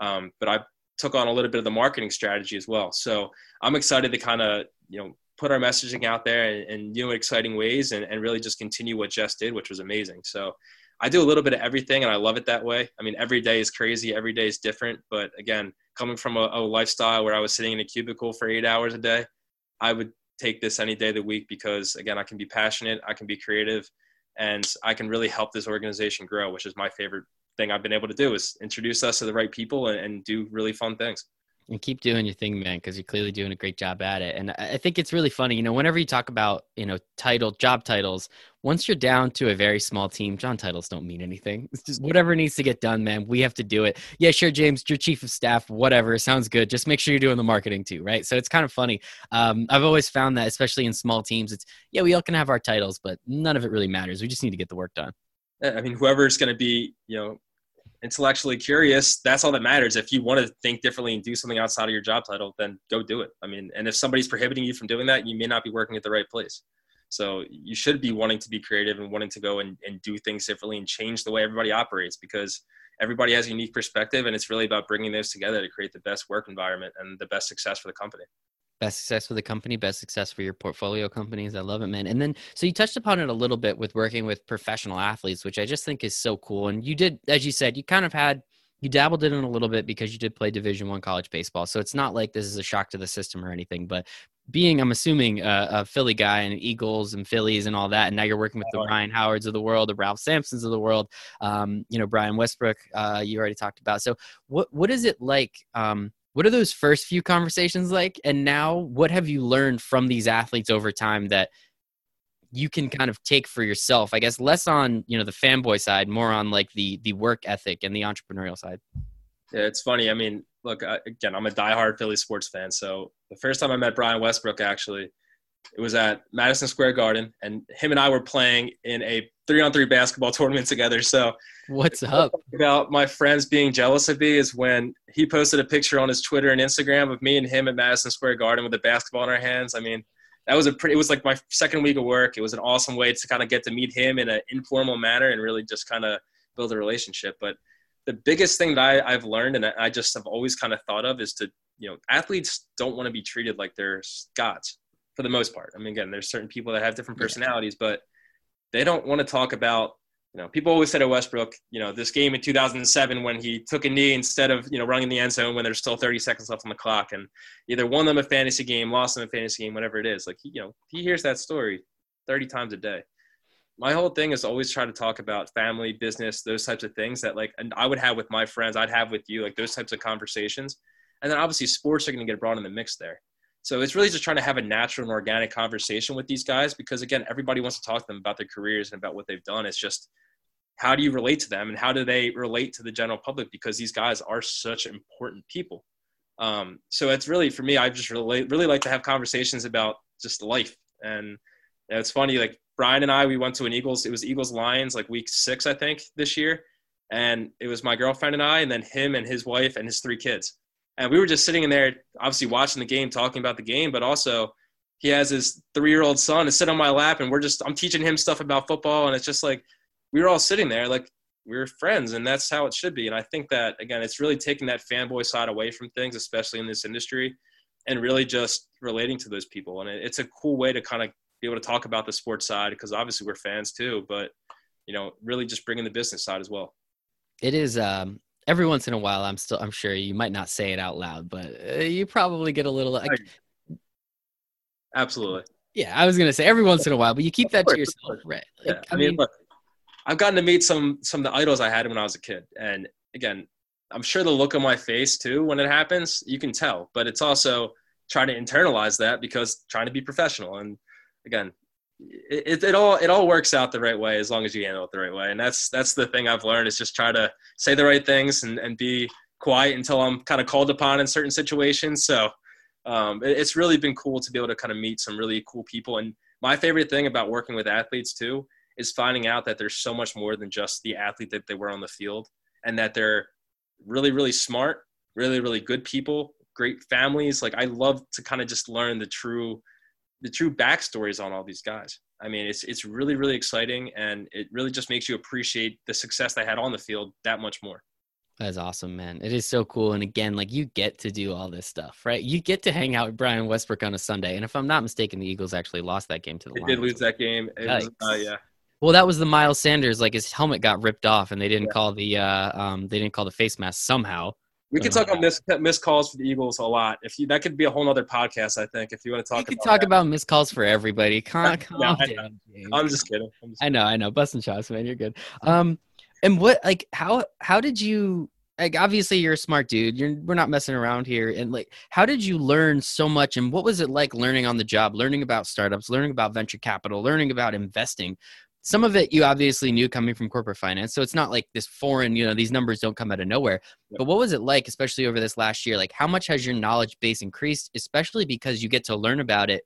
Um, but I took on a little bit of the marketing strategy as well. So I'm excited to kind of, you know, put our messaging out there in, in new exciting ways and, and really just continue what Jess did, which was amazing. So I do a little bit of everything and I love it that way. I mean, every day is crazy. Every day is different. But again, coming from a, a lifestyle where I was sitting in a cubicle for eight hours a day, I would take this any day of the week because again i can be passionate i can be creative and i can really help this organization grow which is my favorite thing i've been able to do is introduce us to the right people and, and do really fun things and keep doing your thing man because you're clearly doing a great job at it. And i think it's really funny you know whenever you talk about you know title job titles once you're down to a very small team john titles don't mean anything. It's just whatever needs to get done man we have to do it. Yeah sure james you're chief of staff whatever sounds good. Just make sure you're doing the marketing too right? So it's kind of funny. Um, i've always found that especially in small teams it's yeah we all can have our titles but none of it really matters. We just need to get the work done. I mean, whoever's going to be, you know, intellectually curious, that's all that matters. If you want to think differently and do something outside of your job title, then go do it. I mean, and if somebody's prohibiting you from doing that, you may not be working at the right place. So you should be wanting to be creative and wanting to go and, and do things differently and change the way everybody operates because everybody has a unique perspective and it's really about bringing those together to create the best work environment and the best success for the company best success for the company best success for your portfolio companies i love it man. And then so you touched upon it a little bit with working with professional athletes which i just think is so cool and you did as you said you kind of had you dabbled in it a little bit because you did play division one college baseball so it's not like this is a shock to the system or anything but being i'm assuming a, a philly guy and eagles and phillies and all that and now you're working with the ryan howards of the world the ralph sampsons of the world um, you know brian westbrook uh, you already talked about so what what is it like um, what are those first few conversations like? And now what have you learned from these athletes over time that you can kind of take for yourself? I guess less on you know the fanboy side more on like the the work ethic and the entrepreneurial side. Yeah it's funny. I mean look again i'm a diehard philly sports fan so the first time i met brian westbrook actually it was at Madison Square Garden, and him and I were playing in a three-on-three basketball <laughs> tournament together. So, what's up about my friends being jealous of me is when he posted a picture on his Twitter and Instagram of me and him at Madison Square Garden with a basketball in our hands. I mean, that was a pretty. It was like my second week of work. It was an awesome way to kind of get to meet him in an informal manner and really just kind of build a relationship. But the biggest thing that I, I've learned and I just have always kind of thought of is to you know athletes don't want to be treated like they're gods for the most part. I mean, again, there's certain people that have different personalities, but they don't want to talk about, you know, people always said at Westbrook, you know, this game in 2007 when he took a knee instead of, you know, running the end zone when there's still 30 seconds left on the clock and either won them a fantasy game, lost them a fantasy game, whatever it is. Like, you know, he hears that story 30 times a day. My whole thing is always try to talk about family, business, those types of things that like, and I would have with my friends, I'd have with you, like those types of conversations. And then obviously sports are going to get brought in the mix there. So it's really just trying to have a natural and organic conversation with these guys because again, everybody wants to talk to them about their careers and about what they've done. It's just how do you relate to them and how do they relate to the general public because these guys are such important people. Um, so it's really for me, I just really really like to have conversations about just life. And you know, it's funny, like Brian and I, we went to an Eagles. It was Eagles Lions like week six, I think, this year, and it was my girlfriend and I, and then him and his wife and his three kids and we were just sitting in there, obviously watching the game, talking about the game, but also he has his three year old son to sit on my lap, and we're just I'm teaching him stuff about football, and it's just like we were all sitting there like we are friends, and that's how it should be. And I think that again, it's really taking that fanboy side away from things, especially in this industry, and really just relating to those people. And it's a cool way to kind of be able to talk about the sports side because obviously we're fans too, but you know, really just bringing the business side as well. it is um every once in a while i'm still i'm sure you might not say it out loud but uh, you probably get a little like absolutely. Yeah i was gonna say every once in a while but you keep that to yourself right? Like, yeah. I, I mean, mean look i've gotten to meet some some of the idols i had when i was a kid and again i'm sure the look on my face too when it happens you can tell but it's also trying to internalize that because trying to be professional and again it, it all it all works out the right way as long as you handle it the right way. And that's that's the thing i've learned is just try to say the right things and, and be quiet until i'm kind of called upon in certain situations. So um, it, it's really been cool to be able to kind of meet some really cool people. And my favorite thing about working with athletes too is finding out that there's so much more than just the athlete that they were on the field and that they're really really smart really really good people great families. Like i love to kind of just learn the true the true backstories on all these guys. I mean, it's it's really really exciting, and it really just makes you appreciate the success they had on the field that much more. That's awesome, man. It is so cool. And again, like you get to do all this stuff, right? You get to hang out with Brian Westbrook on a Sunday. And if I'm not mistaken, the Eagles actually lost that game to the they Lions. did lose that game. Was, uh, yeah. Well, that was the Miles Sanders. Like his helmet got ripped off, and they didn't yeah. call the uh, um, they didn't call the face mask somehow. We could talk about missed, missed calls for the Eagles a lot. If you that could be a whole other podcast, I think. If you want to talk, we could talk that. about missed calls for everybody. <laughs> Calm, calm no, down. I'm just kidding. I'm just I know, I know. Busting shots, man. You're good. Um, and what like how how did you like? Obviously, you're a smart dude. You're we're not messing around here. And like, how did you learn so much? And what was it like learning on the job, learning about startups, learning about venture capital, learning about investing? Some of it you obviously knew coming from corporate finance so it's not like this foreign you know these numbers don't come out of nowhere. But what was it like especially over this last year? Like how much has your knowledge base increased especially because you get to learn about it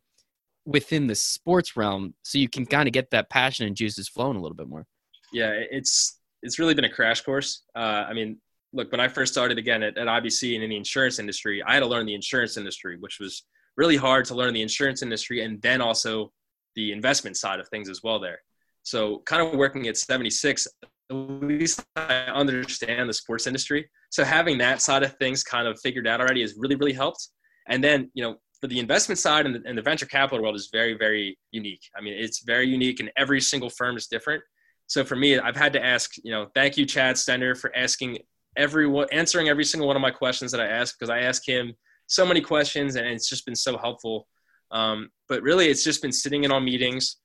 within the sports realm so you can kind of get that passion and juices flowing a little bit more? Yeah it's it's really been a crash course. Uh, i mean look when i first started again at, at ibc and in the insurance industry i had to learn the insurance industry which was really hard to learn the insurance industry and then also the investment side of things as well there so, kind of working at 76, at least I understand the sports industry. So, having that side of things kind of figured out already has really, really helped. And then, you know, for the investment side and the, and the venture capital world is very, very unique. I mean, it's very unique, and every single firm is different. So, for me, I've had to ask, you know, thank you, Chad Stender, for asking everyone, answering every single one of my questions that I ask, because I ask him so many questions, and it's just been so helpful. Um, but really, it's just been sitting in on meetings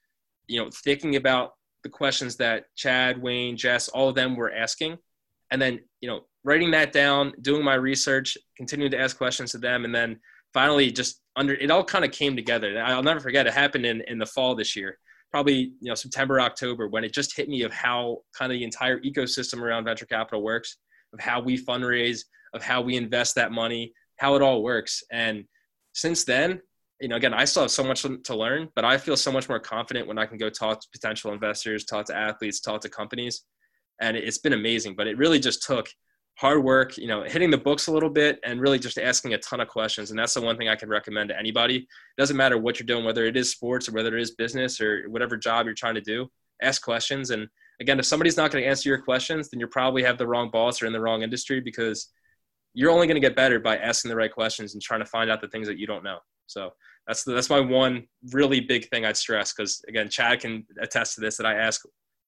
you know, thinking about the questions that Chad, Wayne, Jess, all of them were asking, and then you know, writing that down, doing my research, continuing to ask questions to them, and then finally just under it all kind of came together. I'll never forget it happened in in the fall this year, probably you know September, October, when it just hit me of how kind of the entire ecosystem around venture capital works, of how we fundraise, of how we invest that money, how it all works, and since then you know, again, I still have so much to learn, but I feel so much more confident when I can go talk to potential investors, talk to athletes, talk to companies. And it's been amazing, but it really just took hard work, you know, hitting the books a little bit and really just asking a ton of questions. And that's the one thing I can recommend to anybody. It doesn't matter what you're doing, whether it is sports or whether it is business or whatever job you're trying to do, ask questions. And again, if somebody's not going to answer your questions, then you probably have the wrong boss or in the wrong industry because you're only going to get better by asking the right questions and trying to find out the things that you don't know. So that's the, that's my one really big thing I'd stress because again, Chad can attest to this that I ask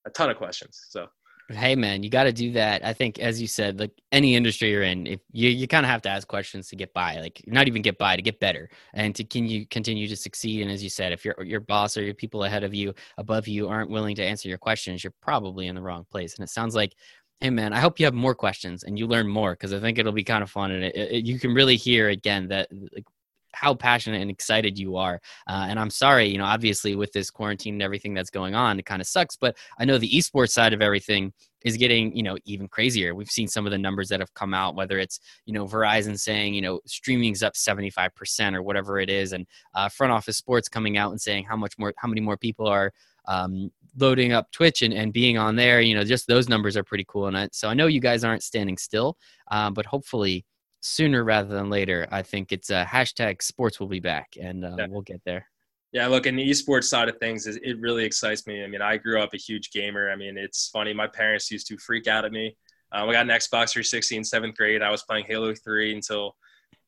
a ton of questions. So. Hey man, you got to do that. I think, as you said, like any industry you're in, if you you kind of have to ask questions to get by, like not even get by, to get better, and to can you continue to succeed. And as you said, if your your boss or your people ahead of you, above you, aren't willing to answer your questions, you're probably in the wrong place. And it sounds like hey man i hope you have more questions and you learn more because i think it'll be kind of fun and it, it, you can really hear again that like how passionate and excited you are. Uh, and I'm sorry, you know, obviously with this quarantine and everything that's going on, it kind of sucks. But I know the esports side of everything is getting, you know, even crazier. We've seen some of the numbers that have come out, whether it's, you know, Verizon saying, you know, streaming's up 75% or whatever it is, and uh, front office sports coming out and saying how much more, how many more people are um, loading up Twitch and, and being on there. You know, just those numbers are pretty cool. And so I know you guys aren't standing still, um, but hopefully sooner rather than later. I think it's a uh, hashtag sports will be back, and uh, yeah. we'll get there. Yeah, look, in the esports side of things, it really excites me. I mean, I grew up a huge gamer. I mean, it's funny. My parents used to freak out at me. Um, I got an Xbox 360 in seventh grade. I was playing Halo 3 until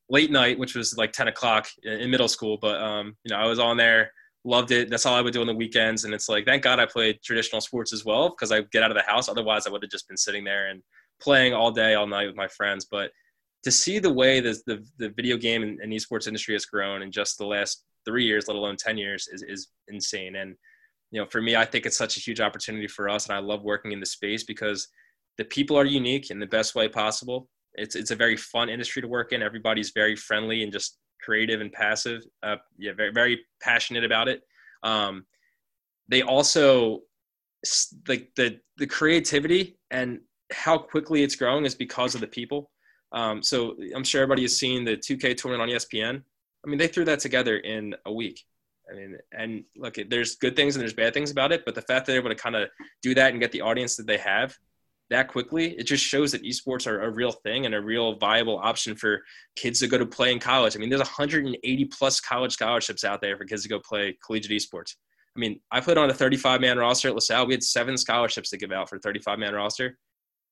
late night, which was like 10 o'clock in middle school. But um, you know, I was on there, loved it. That's all I would do on the weekends. And it's like, thank God I played traditional sports as well because I get out of the house. Otherwise, I would have just been sitting there and playing all day, all night with my friends. But to see the way the the, the video game and, and esports industry has grown in just the last three years, let alone ten years, is is insane. And you know, for me, I think it's such a huge opportunity for us, and I love working in the space because the people are unique in the best way possible. It's it's a very fun industry to work in. Everybody's very friendly and just creative and passive. Uh, yeah, very very passionate about it. Um, they also like the the creativity and how quickly it's growing is because of the people. Um, so I'm sure everybody has seen the 2K tournament on ESPN. I mean, they threw that together in a week. I mean, and look, there's good things and there's bad things about it, but the fact that they're able to kind of do that and get the audience that they have that quickly, it just shows that esports are a real thing and a real viable option for kids to go to play in college. I mean, there's 180 plus college scholarships out there for kids to go play collegiate esports. I mean, I played on a 35 man roster at LaSalle. We had seven scholarships to give out for 35 man roster.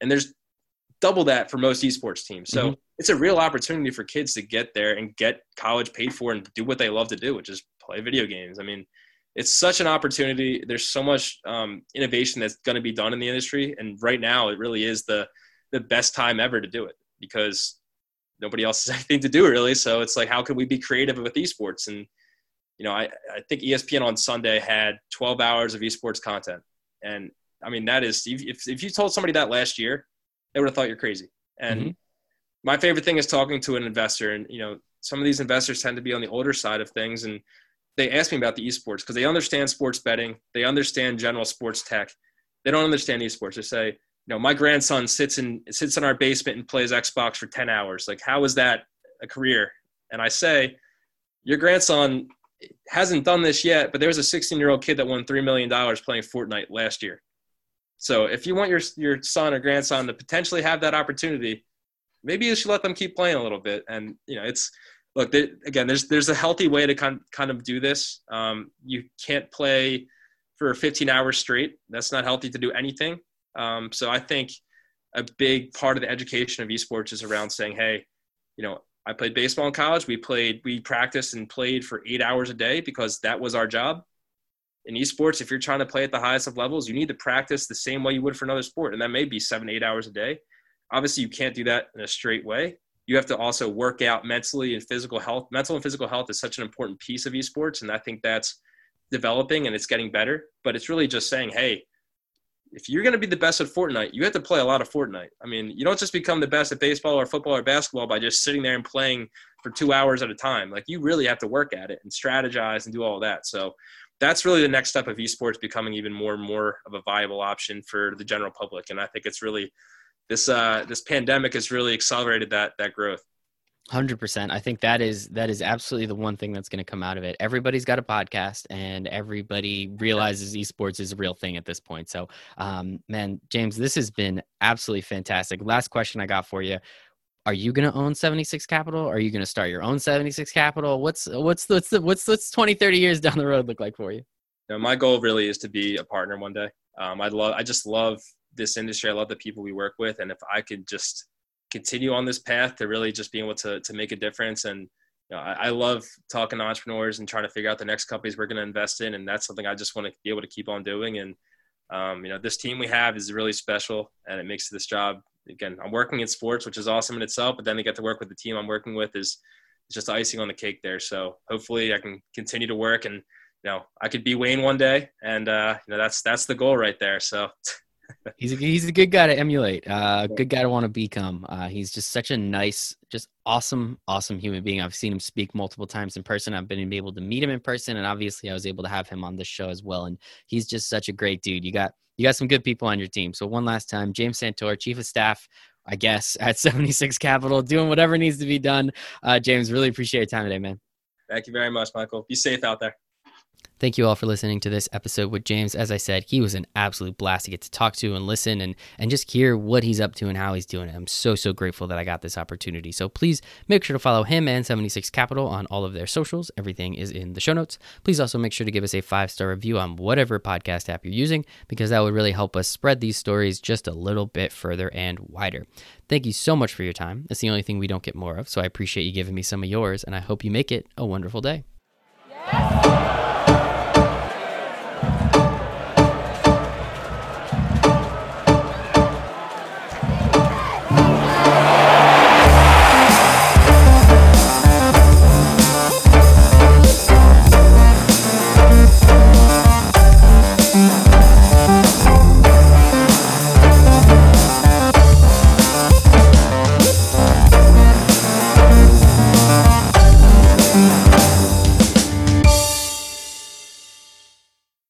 And there's double that for most esports teams. So mm-hmm. it's a real opportunity for kids to get there and get college paid for and do what they love to do, which is play video games. I mean, it's such an opportunity. There's so much um, innovation that's going to be done in the industry, and right now, it really is the the best time ever to do it because nobody else has <laughs> anything to do really. So it's like, how can we be creative with esports? And you know, I I think ESPN on Sunday had 12 hours of esports content, and I mean that is if if you told somebody that last year, they would have thought you're crazy. And mm-hmm. my favorite thing is talking to an investor, and you know, some of these investors tend to be on the older side of things, and they ask me about the esports because they understand sports betting, they understand general sports tech. They don't understand esports. They say, you know, my grandson sits in sits in our basement and plays Xbox for 10 hours. Like, how is that a career? And I say, your grandson hasn't done this yet, but there was a 16 year old kid that won $3 million playing Fortnite last year. So if you want your, your son or grandson to potentially have that opportunity, maybe you should let them keep playing a little bit. And, you know, it's, look again there's there's a healthy way to kind kind of do this. Um, you can't play for 15 hours straight. That's not healthy to do anything. Um, so i think a big part of the education of esports is around saying hey you know i played baseball in college. We played we practiced and played for eight hours a day because that was our job in esports if you're trying to play at the highest of levels you need to practice the same way you would for another sport and that may be seven eight hours a day obviously you can't do that in a straight way you have to also work out mentally and physical health. Mental and physical health is such an important piece of esports, and I think that's developing and it's getting better. But it's really just saying, hey, if you're going to be the best at Fortnite, you have to play a lot of Fortnite. I mean, you don't just become the best at baseball or football or basketball by just sitting there and playing for two hours at a time. Like you really have to work at it and strategize and do all that. So that's really the next step of esports becoming even more and more of a viable option for the general public. And I think it's really this uh, this pandemic has really accelerated that that growth. Hundred percent. I think that is that is absolutely the one thing that's going to come out of it. Everybody's got a podcast, and everybody realizes esports is a real thing at this point. So, um, man, James, this has been absolutely fantastic. Last question I got for you: Are you going to own 76 Capital? Are you going to start your own 76 Capital? What's what's what's the, what's what's 20, 30 years down the road look like for you? you know, my goal really is to be a partner one day. Um, I love, I just love this industry. I love the people we work with, and if I could just continue on this path to really just being able to to make a difference and you know, I, I, love talking to entrepreneurs and trying to figure out the next companies we're going to invest in, and that's something I just want to be able to keep on doing. And um, you know, this team we have is really special, and it makes this job. Again, I'm working in sports, which is awesome in itself, but then to get to work with the team I'm working with is, is just icing on the cake there. So hopefully, I can continue to work, and you know, I could be Wayne one day, and uh, you know, that's that's the goal right there. So. <laughs> he's a, he's a good guy to emulate. Uh, good guy to want to become. Uh, he's just such a nice, just awesome, awesome human being. I've seen him speak multiple times in person. I've been able to meet him in person, and obviously, I was able to have him on this show as well. And he's just such a great dude. You got you got some good people on your team. So one last time, James Santor, Chief of Staff. I guess at <laughs> 76 Capital, doing whatever needs to be done. Uh, James, really appreciate your time today, man. Thank you very much, Mikal. Be safe out there. Thank you all for listening to this episode with James. As I said, he was an absolute blast to get to talk to and listen and, and just hear what he's up to and how he's doing it. I'm so, so grateful that I got this opportunity. So please make sure to follow him and 76 Capital on all of their socials. Everything is in the show notes. Please also make sure to give us a five star review on whatever podcast app you're using because that would really help us spread these stories just a little bit further and wider. Thank you so much for your time. It's the only thing we don't get more of. So I appreciate you giving me some of yours and I hope you make it a wonderful day. Yes.